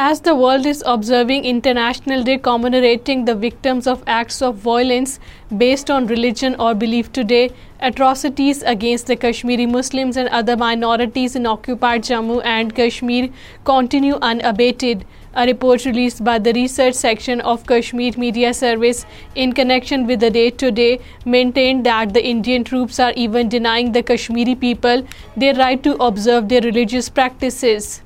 As the world is observing International Day commemorating the victims of acts of violence based on religion or belief today, atrocities against the Kashmiri Muslims and other minorities in occupied Jammu and Kashmir continue unabated. A report released by the research section of Kashmir Media Service in connection with the day today maintained that the Indian troops are even denying the Kashmiri people their right to observe their religious practices.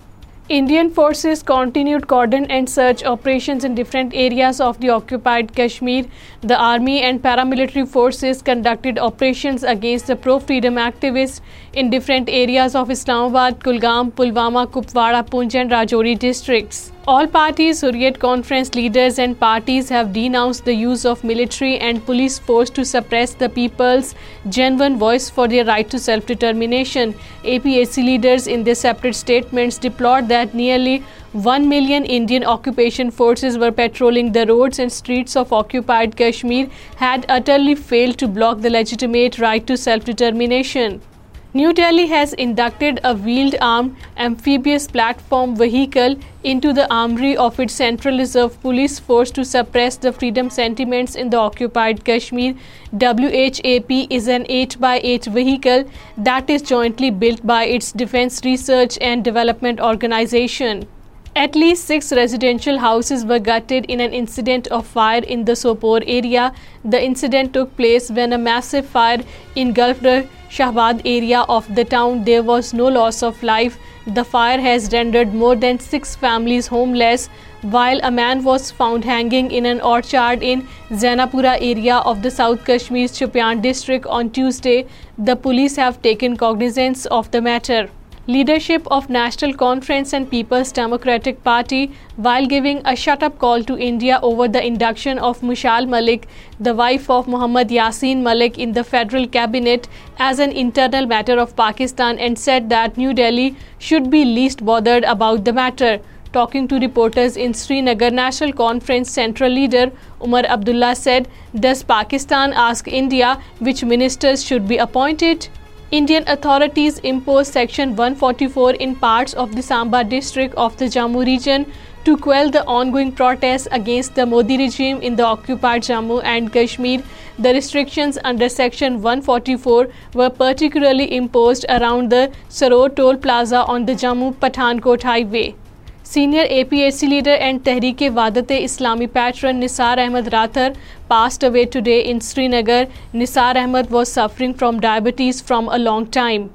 Indian forces continued cordon and search operations in different areas of the occupied Kashmir. The army and paramilitary forces conducted operations against the pro-freedom activists in different areas of Islamabad, Kulgam, Pulwama, Kupwara, Poonch and Rajouri districts. All parties, Hurriyet Conference leaders and parties have denounced the use of military and police force to suppress the people's genuine voice for their right to self-determination. APAC leaders in their separate statements deplored that nearly 1 million Indian occupation forces were patrolling the roads and streets of occupied Kashmir had utterly failed to block the legitimate right to self-determination. New Delhi has inducted a wheeled-armed amphibious platform vehicle into the armory of its Central Reserve Police Force to suppress the freedom sentiments in the occupied Kashmir. WHAP is an 8x8 vehicle that is jointly built by its Defence Research and Development Organisation. At least 6 residential houses were gutted in an incident of fire in the Sopor area. The incident took place when a massive fire engulfed the Shahbad area of the town. There was no loss of life. The fire has rendered more than 6 families homeless, while a man was found hanging in an orchard in Zainapura area of the South Kashmir's Chopian district on Tuesday. The police have taken cognizance of the matter leadership of National Conference and People's Democratic Party, while giving a shut-up call to India over the induction of Mushal Malik, the wife of Mohammad Yassin Malik, in the federal cabinet as an internal matter of Pakistan, and said that New Delhi should be least bothered about the matter. Talking to reporters in Srinagar, National Conference Central leader Umar Abdullah said, "Does Pakistan ask India which ministers should be appointed?" Indian authorities imposed Section 144 in parts of the Samba district of the Jammu region to quell the ongoing protests against the Modi regime in the occupied Jammu and Kashmir. The restrictions under Section 144 were particularly imposed around the Saror Toll Plaza on the Jammu-Pathankot highway. Senior A P S C leader and Tehreek Wahdat Islami patron Nisar Ahmad Rather passed away today in Srinagar Nisar Ahmad was suffering from diabetes from a long time